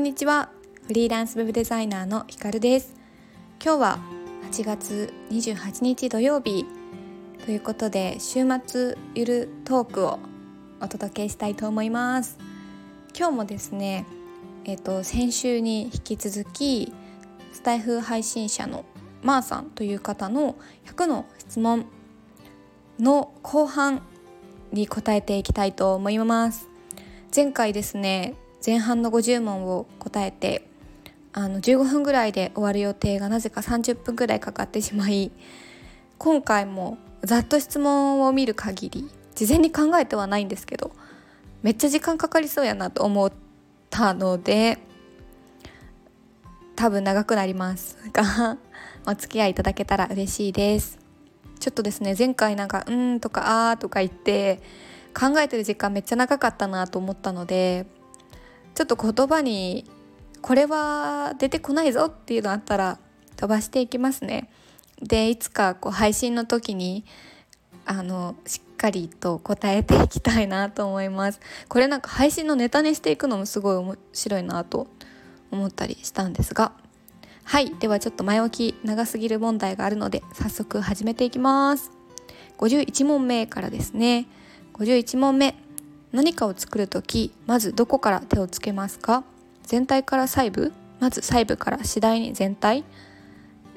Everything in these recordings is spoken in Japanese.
んにちは。フリーランスウェブデザイナーのひかるです。今日は8月28日土曜日。ということで週末ゆるトークをお届けしたいと思います。今日もですねえっ、ー、と先週に引き続きスタイフ配信者のまーさんという方の100の質問の後半に答えていきたいと思います。前回ですね前半の50問を答えてあの15分ぐらいで終わる予定がなぜか30分ぐらいかかってしまい今回もざっと質問を見る限り事前に考えてはないんですけどめっちゃ時間かかりそうやなと思ったので多分長くなりますが お付き合いいただけたら嬉しいです。ちょっとですね前回なんか「うん」とか「あー」とか言って考えてる時間めっちゃ長かったなと思ったのでちょっと言葉にこれは出てこないぞっていうのあったら飛ばしていきますね。でいつかこう配信の時にあのしっかりと答えていきたいなと思います。これなんか配信のネタにしていくのもすごい面白いなと思ったりしたんですがはいではちょっと前置き長すぎる問題があるので早速始めていきます。51問目からですね51問目何かを作る時まずどこから手をつけますか？全体から細部？まず細部から次第に全体？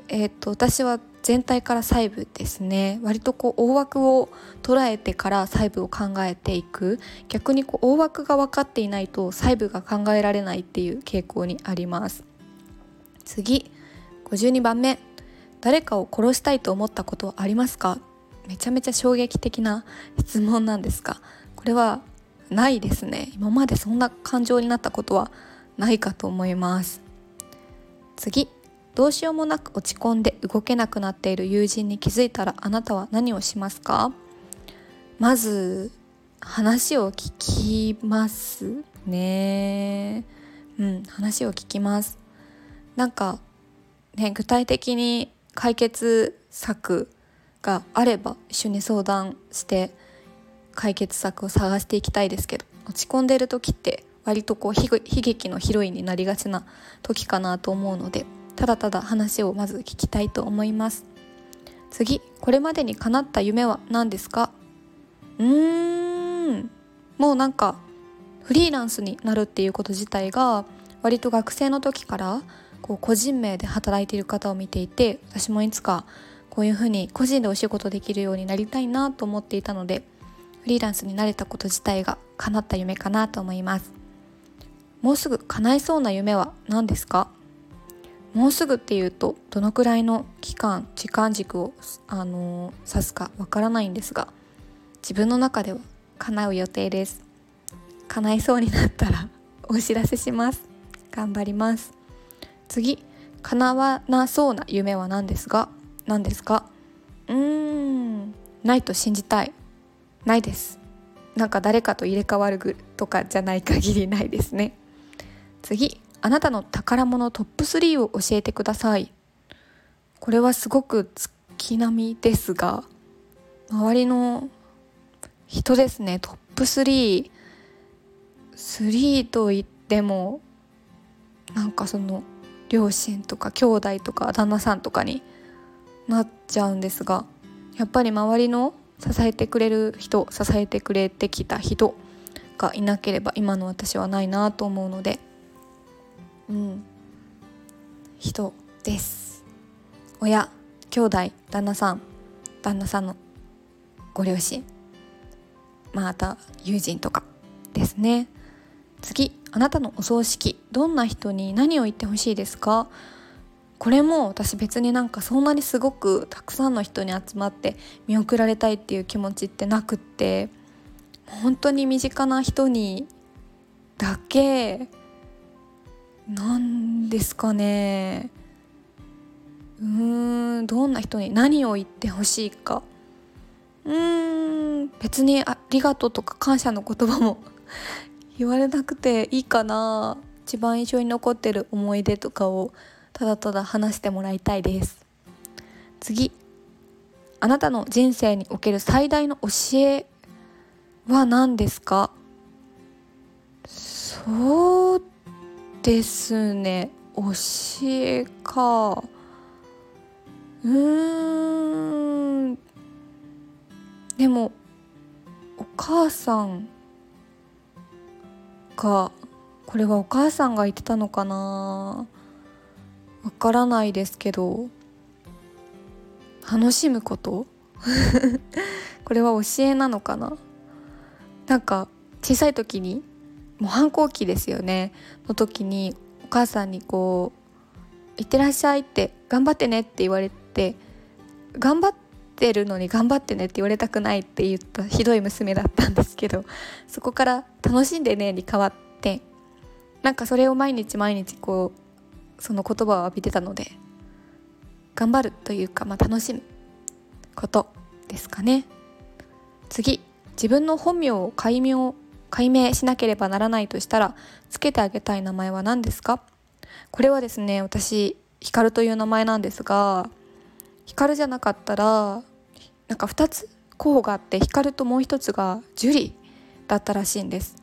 えー、っと私は全体から細部ですね。割とこう大枠を捉えてから細部を考えていく。逆にこう大枠が分かっていないと細部が考えられないっていう傾向にあります。次52番目。誰かを殺したいと思ったことはありますか？めちゃめちゃ衝撃的な質問なんですがこれはないですね。今までそんな感情になったことはないかと思います。次。どうしようもなく落ち込んで動けなくなっている友人に気づいたらあなたは何をしますか？まず話を聞きますね。うん話を聞きます。なんかね具体的に解決策があれば一緒に相談して解決策を探していきたいですけど落ち込んでる時って割とこう悲劇のヒロインになりがちな時かなと思うのでただただ話をまず聞きたいと思います。次これまでに叶った夢は何ですか？うーん。もうなんかフリーランスになるっていうこと自体が割と学生の時からこう個人名で働いている方を見ていて私もいつかこういうふうに個人でお仕事できるようになりたいなと思っていたのでフリーランスになれたこと自体が叶った夢かなと思います。もうすぐ叶いそうな夢は何ですか？もうすぐっていうとどのくらいの期間時間軸を、あのー、指すかわからないんですが自分の中では叶う予定です。叶いそうになったらお知らせします。頑張ります。次叶わなそうな夢は何ですが？何ですか？うーんないと信じたい。ないです。なんか誰かと入れ替わるとかじゃない限りないですね。次あなたの宝物トップ3を教えてください。これはすごく月並みですが周りの人ですね。トップ33と言ってもなんかその両親とか兄弟とか旦那さんとかになっちゃうんですがやっぱり周りの支えてくれる人支えてくれてきた人がいなければ今の私はないなと思うのでうん。人です。親兄弟旦那さん旦那さんのご両親また友人とかですね。次あなたのお葬式どんな人に何を言ってほしいですか？これも私別になんかそんなにすごくたくさんの人に集まって見送られたいっていう気持ちってなくって本当に身近な人にだけなんですかね。うーんどんな人に何を言ってほしいか。うーん別にありがとうとか感謝の言葉も 言われなくていいかな。一番印象に残ってる思い出とかをただただ話してもらいたいです。次。あなたの人生における最大の教えは何ですか？そうですね。教えか。うーん。でもお母さんがこれはお母さんが言ってたのかな？わからないですけど楽しむこと？これは教えなのかな？なんか小さい時にもう反抗期ですよね。の時にお母さんにこう「いってらっしゃい」って「頑張ってね」って言われて頑張ってるのに頑張ってねって言われたくないって言ったひどい娘だったんですけどそこから「楽しんでね」に変わってなんかそれを毎日毎日こうその言葉を浴びてたので頑張るというか、まあ、楽しむことですかね。次自分の本名を解明解明しなければならないとしたらつけてあげたい名前は何ですか？これはですね私光という名前なんですが光じゃなかったらなんか2つ候補があって光ともう一つが樹里だったらしいんです。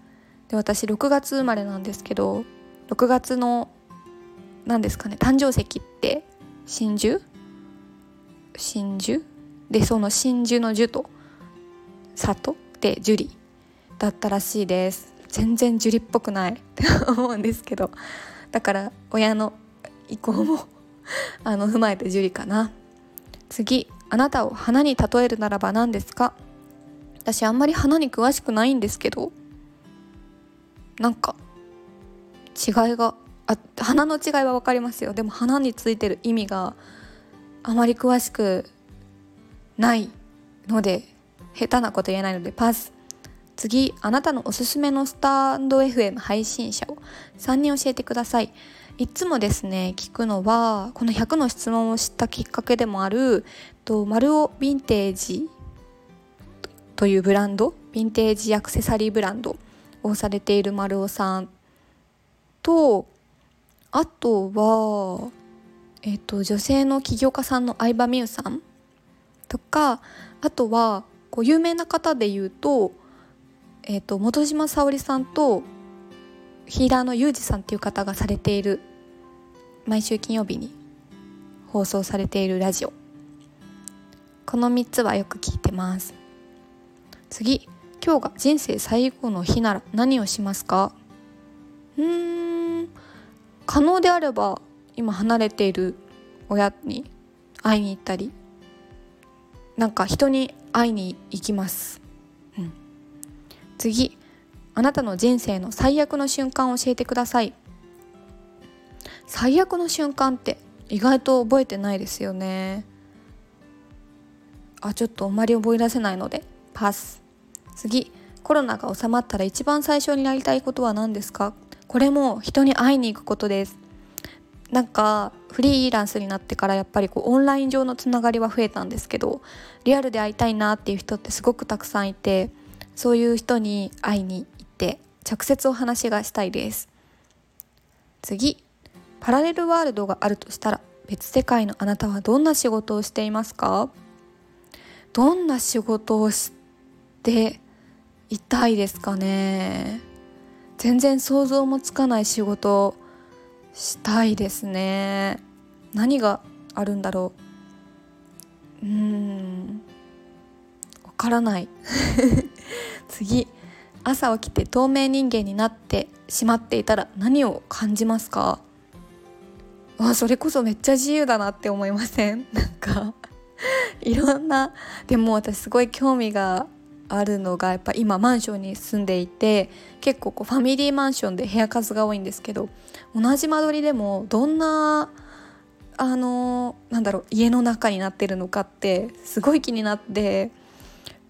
で私6月生まれなんですけど6月の何ですかね誕生石って真珠？真珠？でその真珠の樹と里？で樹里。だったらしいです。全然樹里っぽくない。って思うんですけど。だから親の意向も あの踏まえて樹里かな。次あなたを花に例えるならば何ですか？私あんまり花に詳しくないんですけど。なんか違いがあ花の違いは分かりますよ。でも花についてる意味があまり詳しくないので下手なこと言えないのでパス。次あなたのおすすめのスタンド FM 配信者を3人教えてください。いつもですね聞くのはこの100の質問を知ったきっかけでもあるとマルオヴィンテージというブランドヴィンテージアクセサリーブランドをされている丸尾さんとあとは、えっと、女性の起業家さんの相葉美優さんとかあとはこう有名な方で言うと,、えっと本島沙織さんとヒーラーのユージさんっていう方がされている毎週金曜日に放送されているラジオ。この3つはよく聞いてます。次今日が人生最後の日なら何をしますか？うん。可能であれば今離れている親に会いに行ったりなんか人に会いに行きます、うん、次あなたの人生の最悪の瞬間を教えてください。最悪の瞬間って意外と覚えてないですよね。あちょっとあまり覚え出せないのでパス。次コロナが収まったら一番最初にやりたいことは何ですか？これも人に会いに行くことです。なんかフリーランスになってからやっぱりこうオンライン上のつながりは増えたんですけどリアルで会いたいなっていう人ってすごくたくさんいてそういう人に会いに行って直接お話がしたいです。次。パラレルワールドがあるとしたら別世界のあなたはどんな仕事をしていますか？どんな仕事をしていたいですかね？全然想像もつかない仕事をしたいですね。何があるんだろう。うん。わからない。次。朝起きて透明人間になってしまっていたら何を感じますか？わそれこそめっちゃ自由だなって思いません？なんか。いろんなでも私すごい興味があるのがやっぱ今マンションに住んでいて結構こうファミリーマンションで部屋数が多いんですけど同じ間取りでもどんなあのなんだろう家の中になってるのかってすごい気になって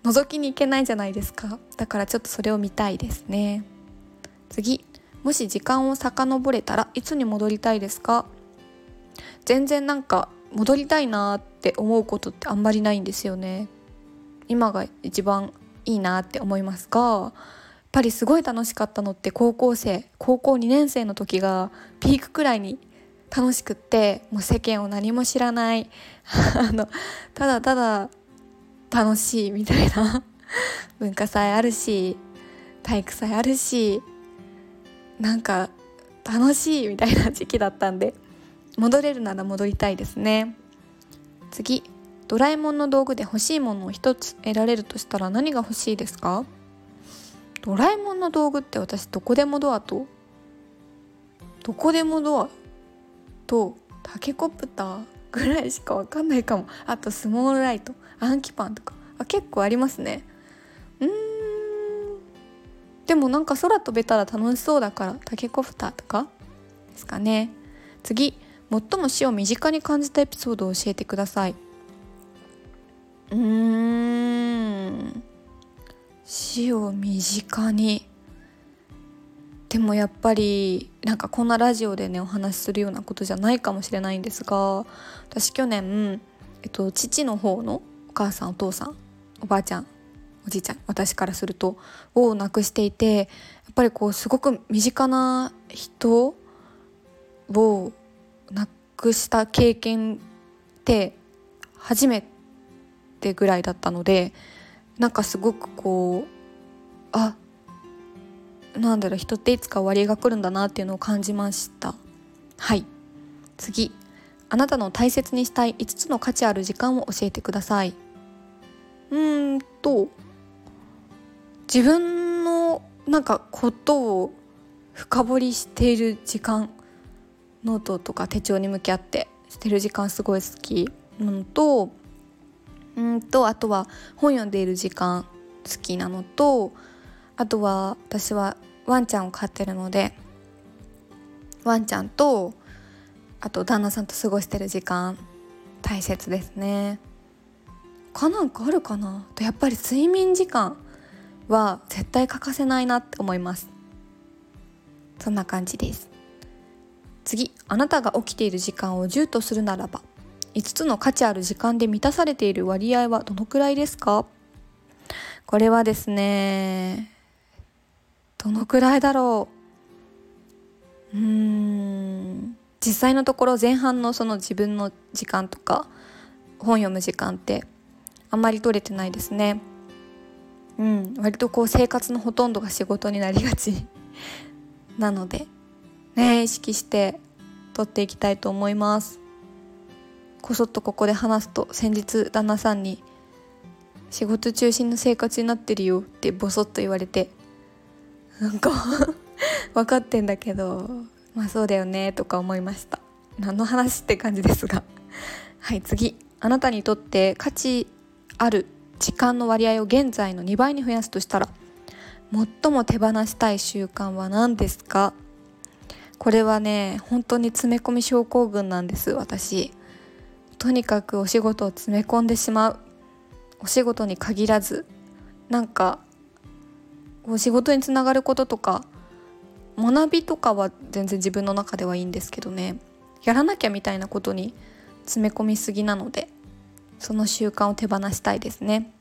覗きに行けないじゃないですか。だからちょっとそれを見たいですね。次。もし時間を遡れたらいつに戻りたいですか？全然なんか戻りたいなって思うことってあんまりないんですよね。今が一番いいなって思いますがやっぱりすごい楽しかったのって高校生高校2年生の時がピークくらいに楽しくってもう世間を何も知らない あのただただ楽しいみたいな 文化祭あるし体育祭あるしなんか楽しいみたいな時期だったんで戻れるなら戻りたいですね。次。ドラえもんの道具で欲しいものを一つ得られるとしたら何が欲しいですか？ドラえもんの道具って私どこでもドアと？どこでもドアとタケコプターぐらいしかわかんないかも。あとスモールライトアンキパンとか。あ結構ありますね。うーん。でもなんか空飛べたら楽しそうだからタケコプターとかですかね。次最も死を身近に感じたエピソードを教えてください。うーん。死を身近に。でもやっぱりなんかこんなラジオでねお話しするようなことじゃないかもしれないんですが私去年、えっと、父の方のお母さんお父さんおばあちゃんおじいちゃん私からするとを亡くしていてやっぱりこうすごく身近な人を亡くした経験って初めてってぐらいだったのでなんかすごくこうあなんだろう人っていつか終わりが来るんだなっていうのを感じました。はい。次。あなたの大切にしたい5つの価値ある時間を教えてください。うーんと自分のなんかことを深掘りしている時間ノートとか手帳に向き合ってしてる時間すごい好き。なのとうんとあとは本読んでいる時間好きなのとあとは私はワンちゃんを飼ってるのでワンちゃんとあと旦那さんと過ごしてる時間大切ですね。他なんかあるかな？とやっぱり睡眠時間は絶対欠かせないなって思います。そんな感じです。次あなたが起きている時間を10とするならば。5つの価値ある時間で満たされている割合はどのくらいですか？これはですねどのくらいだろう？うーん実際のところ前半のその自分の時間とか本読む時間ってあんまり取れてないですね。うん割とこう生活のほとんどが仕事になりがちなのでね意識して取っていきたいと思います。こそっとここで話すと先日旦那さんに「仕事中心の生活になってるよ」ってボソッと言われてなんか 分かってんだけどまあそうだよねとか思いました。何の話って感じですが。はい次。あなたにとって価値ある時間の割合を現在の2倍に増やすとしたら最も手放したい習慣は何ですか？これはね本当に詰め込み症候群なんです私。とにかくお仕事を詰め込んでしまう。お仕事に限らずなんか仕事につながることとか学びとかは全然自分の中ではいいんですけどね。やらなきゃみたいなことに詰め込みすぎなのでその習慣を手放したいですね。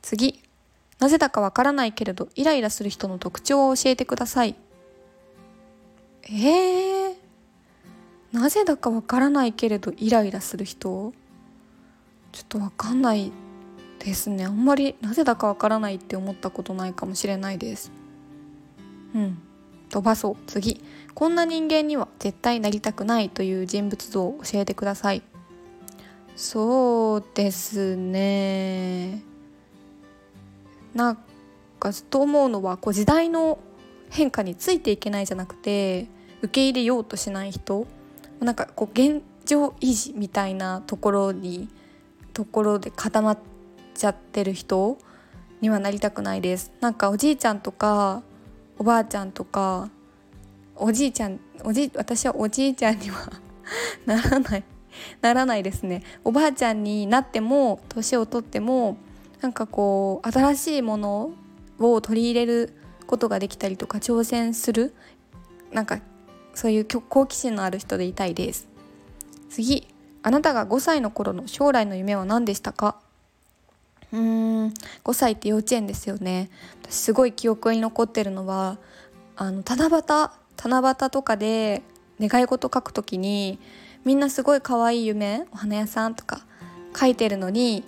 次なぜだかわからないけれどイライラする人の特徴を教えてください。えー、なぜだかわからないけれどイライラする人ちょっとわかんないですね。あんまりなぜだかわからないって思ったことないかもしれないです。うん。飛ばそう。次。こんな人間には絶対なりたくないという人物像を教えてください。そうですね。なんかずっと思うのはこう時代の変化についていけないじゃなくて受け入れようとしない人。なんかこう現状維持みたいなところにところで固まっちゃってる人にはなりたくないです。なんかおじいちゃんとかおばあちゃんとかおじいちゃんおじ私はおじいちゃんにはならないならないですね。おばあちゃんになっても年をとってもなんかこう新しいものを取り入れることができたりとか挑戦するなんかそういう好奇心のある人でいたいです。次あなたが5歳の頃の将来の夢は何でしたか？うーん5歳って幼稚園ですよね。私すごい記憶に残ってるのはあの七夕七夕とかで願い事書くときにみんなすごい可愛い夢お花屋さんとか書いてるのに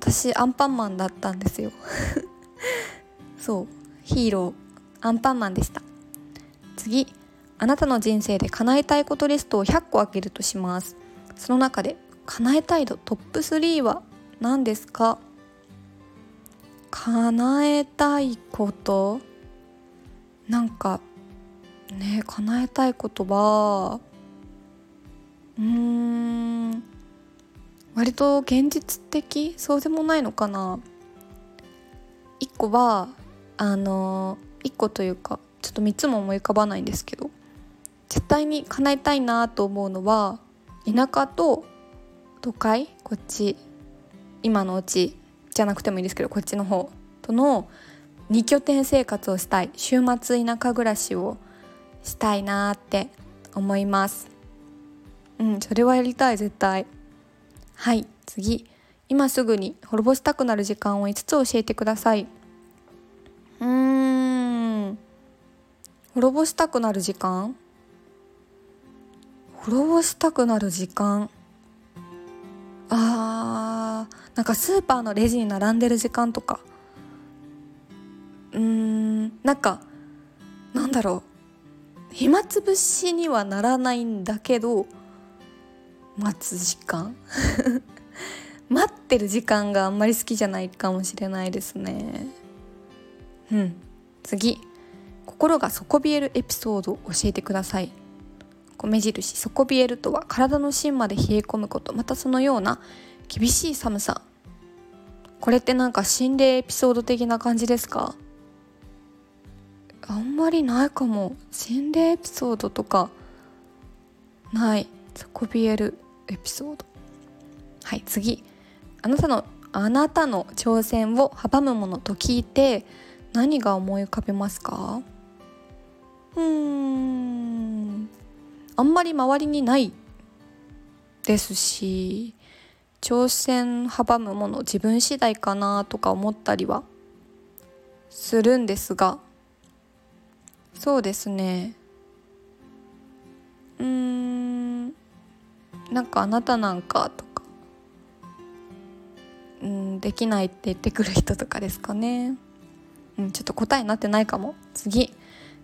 私アンパンマンだったんですよ。そうヒーローアンパンマンでした。次あなたの人生で叶えたいことリストを100個あげるとします。その中で叶えたい度トップ3は何ですか？叶えたいこと？なんかね叶えたいことはうーん。割と現実的？そうでもないのかな？一個はあの一個というかちょっと3つも思い浮かばないんですけど。絶対に叶えたいなと思うのは田舎と都会こっち今のうちじゃなくてもいいですけどこっちの方との2拠点生活をしたい週末田舎暮らしをしたいなって思います。うんそれはやりたい絶対。はい次。今すぐに滅ぼしたくなる時間を5つ教えてください。うん。滅ぼしたくなる時間？滅ぼしたくなる時間。あーなんかスーパーのレジに並んでる時間とか。うーんなんかなんだろう。暇つぶしにはならないんだけど待つ時間？待ってる時間があんまり好きじゃないかもしれないですね。うん。次。心が底冷えるエピソードを教えてください。米印底冷えるとは体の芯まで冷え込むこと。またそのような厳しい寒さ。これってなんか心霊エピソード的な感じですか？あんまりないかも。心霊エピソードとかない。底冷えるエピソード。はい次。あなたのあなたの挑戦を阻むものと聞いて何が思い浮かべますか？うーん。あんまり周りにないですし挑戦阻むもの自分次第かなとか思ったりはするんですがそうですね。うーんなんかあなたなんかとかうんできないって言ってくる人とかですかね。うんちょっと答えになってないかも。次。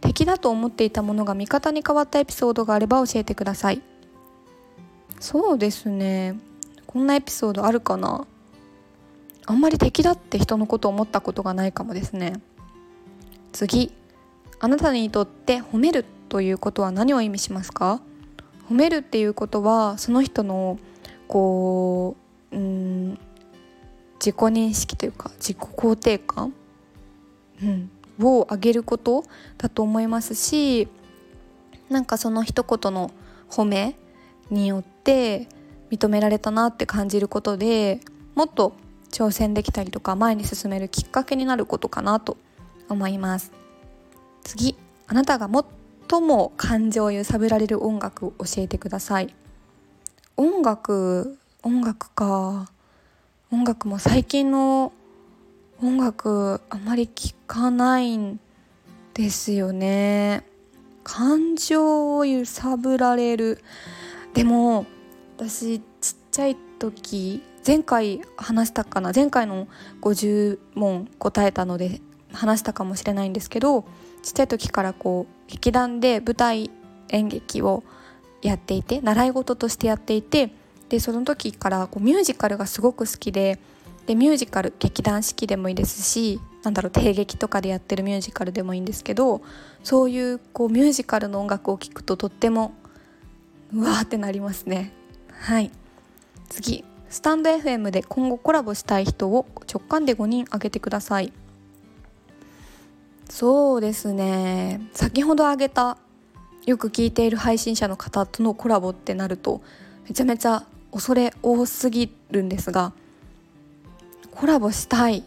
敵だと思っていたものが味方に変わったエピソードがあれば教えてください。そうですね。こんなエピソードあるかな？あんまり敵だって人のこと思ったことがないかもですね。次。あなたにとって褒めるということは何を意味しますか？褒めるっていうことはその人のこううん自己認識というか自己肯定感、うん、を上げることだと思いますしなんかその一言の褒めによって認められたなって感じることでもっと挑戦できたりとか前に進めるきっかけになることかなと思います。次あなたが最も感情を揺さぶられる音楽を教えてください。音楽音楽か。音楽も最近の音楽あまり聞かないんですよね。感情を揺さぶられる。でも私ちっちゃい時前回話したかな前回の50問答えたので話したかもしれないんですけどちっちゃい時からこう劇団で舞台演劇をやっていて習い事としてやっていてでその時からこうミュージカルがすごく好きででミュージカル劇団四季でもいいですしなんだろう帝劇とかでやってるミュージカルでもいいんですけどそういうこうミュージカルの音楽を聴くととってもうわーってなりますね。はい。次。スタンド FM で今後コラボしたい人を直感で5人挙げてください。そうですね。先ほど挙げたよく聞いている配信者の方とのコラボってなるとめちゃめちゃ恐れ多すぎるんですがコラボしたい。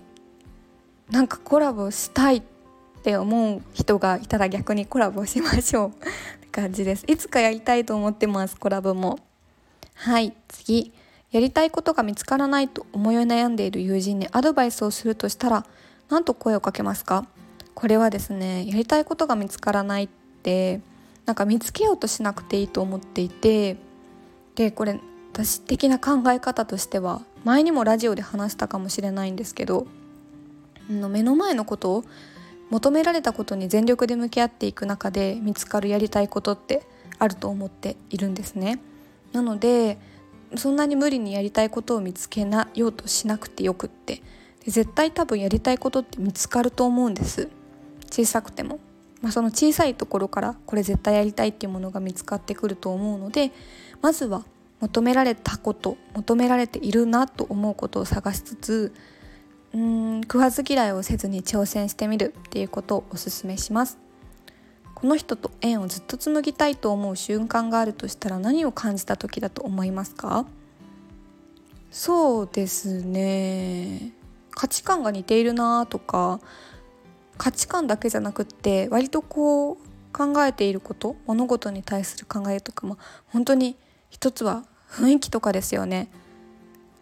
なんかコラボしたいって思う人がいたら逆にコラボしましょうって感じです。いつかやりたいと思ってますコラボも。はい次。やりたいことが見つからないと思い悩んでいる友人にアドバイスをするとしたら何と声をかけますか？これはですねやりたいことが見つからないってなんか見つけようとしなくていいと思っていてでこれ私的な考え方としては前にもラジオで話したかもしれないんですけど目の前のことを求められたことに全力で向き合っていく中で見つかるやりたいことってあると思っているんですね。なのでそんなに無理にやりたいことを見つけなようとしなくてよくって絶対多分やりたいことって見つかると思うんです小さくても、まあ、その小さいところからこれ絶対やりたいっていうものが見つかってくると思うのでまずは求められたこと求められているなと思うことを探しつつうん食わず嫌いをせずに挑戦してみるっていうことをおすすめします。この人と縁をずっと紡ぎたいと思う瞬間があるとしたら何を感じた時だと思いますか？そうですね。価値観が似ているなとか価値観だけじゃなくって割とこう考えていること物事に対する考えとかも本当に一つは雰囲気とかですよね。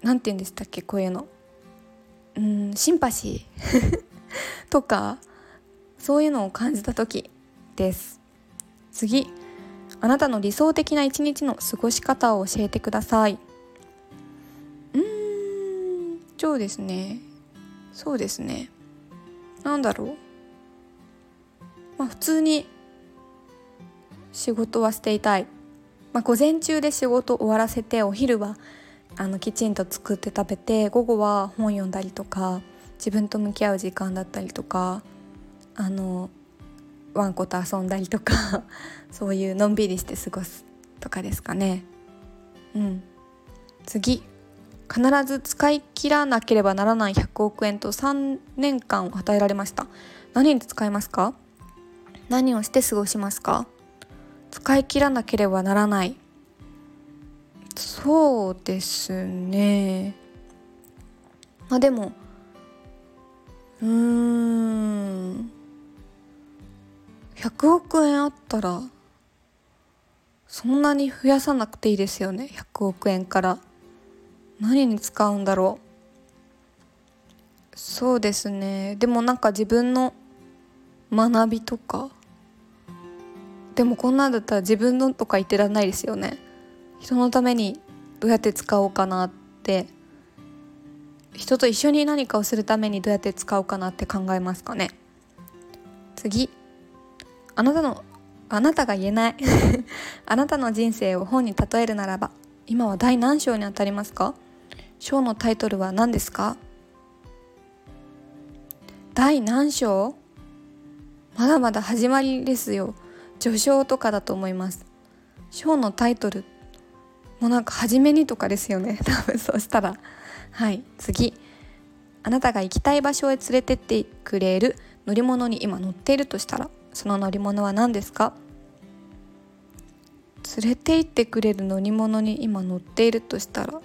なんて言うんでしたっけ？こういうの。うんシンパシー。とかそういうのを感じた時です。次。あなたの理想的な一日の過ごし方を教えてください。うーんそうですね。そうですね。なんだろう。まあ普通に仕事はしていたい、まあ、午前中で仕事終わらせてお昼はあのきちんと作って食べて午後は本読んだりとか自分と向き合う時間だったりとかあのワンコと遊んだりとか そういうのんびりして過ごすとかですかね。うん。次。必ず使い切らなければならない100億円と3年間を与えられました。何に使いますか？何をして過ごしますか？使い切らなければならない。そうですね。まあでもうーん。100億円あったらそんなに増やさなくていいですよね。100億円から。何に使うんだろう。そうですね。でもなんか自分の学びとかでもこんなんだったら自分のとか言ってらんないですよね。人のためにどうやって使おうかなって。人と一緒に何かをするためにどうやって使おうかなって考えますかね。次。あなたのあなたが言えない。あなたの人生を本に例えるならば今は第何章にあたりますか？章のタイトルは何ですか？第何章？まだまだ始まりですよ。序章とかだと思います。章のタイトル。もうなんか初めにとかですよね。多分そうしたら。はい。次。あなたが行きたい場所へ連れてってくれる。乗り物に今乗っているとしたら。その乗り物は何ですか？連れて行ってくれる乗り物に今乗っているとしたら。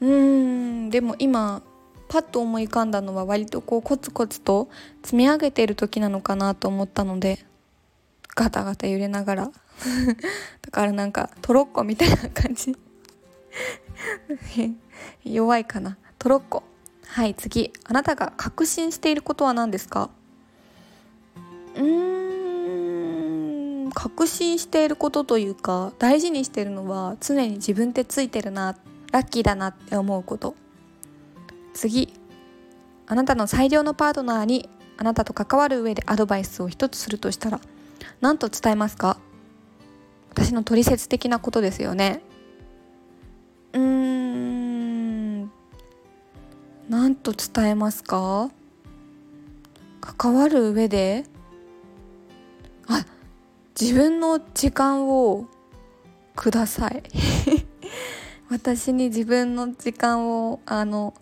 うーん。でも今パッと思い浮かんだのは割とこうコツコツと積み上げている時なのかなと思ったので。ガタガタ揺れながら。だからなんかトロッコみたいな感じ。弱いかな。トロッコ。はい次。あなたが確信していることは何ですか？うーん。確信していることというか大事にしてるのは常に自分ってついてるなラッキーだなって思うこと。次。あなたの最良のパートナーにあなたと関わる上でアドバイスを一つするとしたら？何と伝えますか？私の取説的なことですよね。うーん。何と伝えますか？関わる上で。あ自分の時間をください。私に自分の時間をあの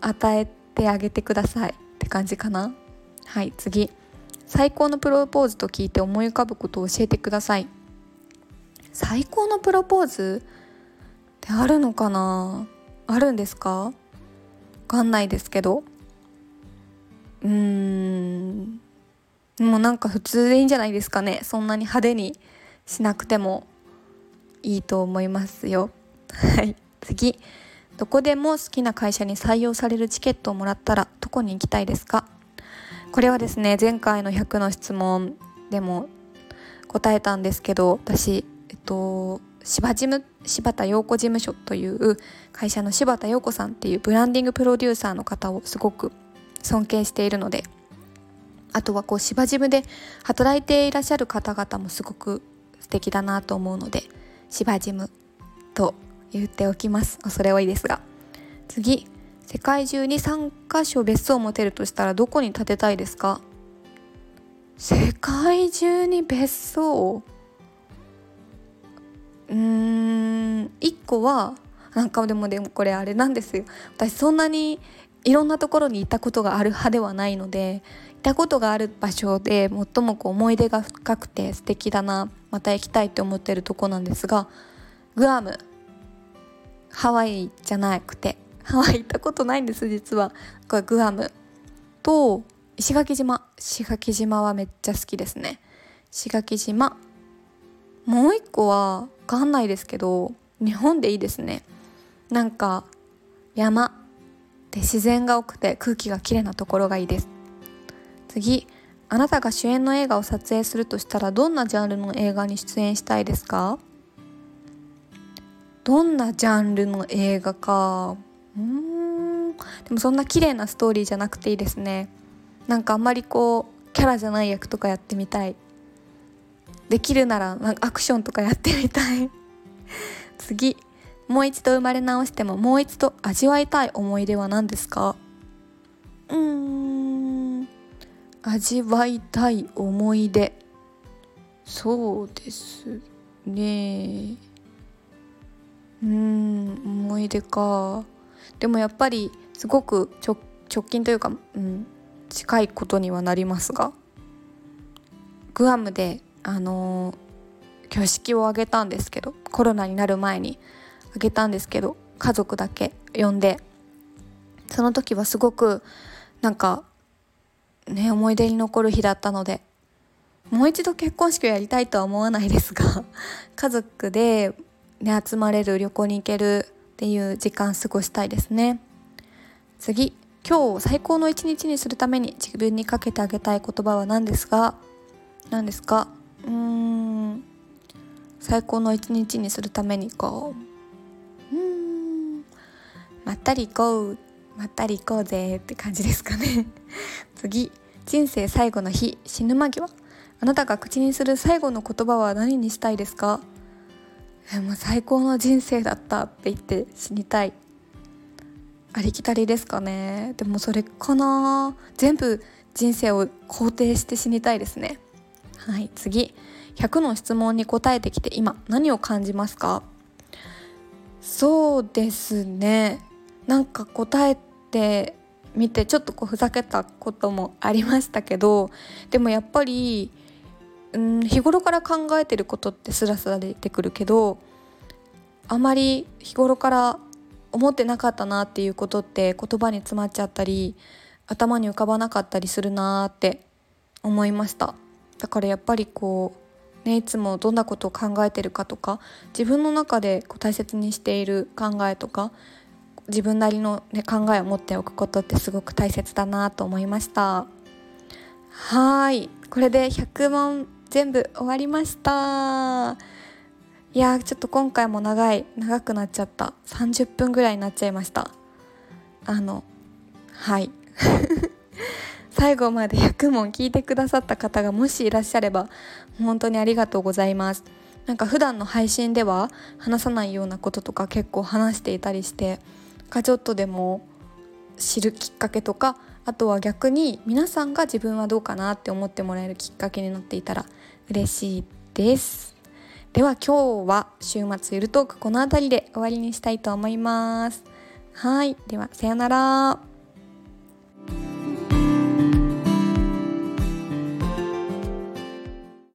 与えてあげてくださいって感じかな。はい次。最高のプロポーズと聞いて思い浮かぶことを教えてください。最高のプロポーズってあるのかな？あるんですか？わかんないですけど。うーん。もうなんか普通でいいんじゃないですかね。そんなに派手にしなくてもいいと思いますよ。はい。次。どこでも好きな会社に採用されるチケットをもらったらどこに行きたいですか？これはですね前回の100の質問でも答えたんですけど私えっと柴事務柴田陽子事務所という会社の柴田陽子さんっていうブランディングプロデューサーの方をすごく尊敬しているのであとはこう芝ジムで働いていらっしゃる方々もすごく素敵だなと思うので芝ジムと言っておきます。恐れ多いですが。次。世界中に3カ所別荘を持てるとしたらどこに建てたいですか？世界中に別荘？うん1個はなんかでもでもこれあれなんですよ。私そんなにいろんなところに行ったことがある派ではないので行ったことがある場所で最もこう思い出が深くて素敵だなまた行きたいって思ってるとこなんですがグアム。ハワイじゃなくて。ハワイ行ったことないんです実は。これグアムと石垣島。石垣島はめっちゃ好きですね。石垣島。もう一個は分かんないですけど日本でいいですね。なんか山。で自然が多くて空気がきれいなところがいいです。次。あなたが主演の映画を撮影するとしたらどんなジャンルの映画に出演したいですか？どんなジャンルの映画か。うん。でもそんな綺麗なストーリーじゃなくていいですね。なんかあんまりこうキャラじゃない役とかやってみたい。できるならなんかアクションとかやってみたい。次。もう一度生まれ直してももう一度味わいたい思い出は何ですか？うーん。味わいたい思い出。そうですね。うん。思い出か。でもやっぱりすごく直近というか、うん、近いことにはなりますがグアムであのー、挙式を挙げたんですけどコロナになる前にあげたんですけど家族だけ呼んでその時はすごくなんかね思い出に残る日だったのでもう一度結婚式をやりたいとは思わないですが家族で、ね、集まれる旅行に行けるっていう時間過ごしたいですね。次今日を最高の一日にするために自分にかけてあげたい言葉は何ですか何ですか？うーん。最高の一日にするためにかまったり行こう。まったり行こうぜって感じですかね。次人生最後の日死ぬ間際。あなたが口にする最後の言葉は何にしたいですか？えもう最高の人生だったって言って死にたい。ありきたりですかね。でもそれかな。全部人生を肯定して死にたいですね。はい次。100の質問に答えてきて今何を感じますか？そうですね。なんか答えてみてちょっとこうふざけたこともありましたけどでもやっぱり、うん、日頃から考えてることってスラスラ出てくるけどあまり日頃から思ってなかったなっていうことって言葉に詰まっちゃったり頭に浮かばなかったりするなって思いました。だからやっぱりこうねいつもどんなことを考えてるかとか自分の中でこう大切にしている考えとか自分なりの、ね、考えを持っておくことってすごく大切だなと思いました。はい。これで100問全部終わりました。いやちょっと今回も長い長くなっちゃった。30分ぐらいになっちゃいました。あのはい。最後まで100問聞いてくださった方がもしいらっしゃれば本当にありがとうございます。なんか普段の配信では話さないようなこととか結構話していたりしてがちょっとでも知るきっかけとかあとは逆に皆さんが自分はどうかなって思ってもらえるきっかけになっていたら嬉しいです。では今日は週末ゆるトークこの辺りで終わりにしたいと思います。はい。ではさようなら。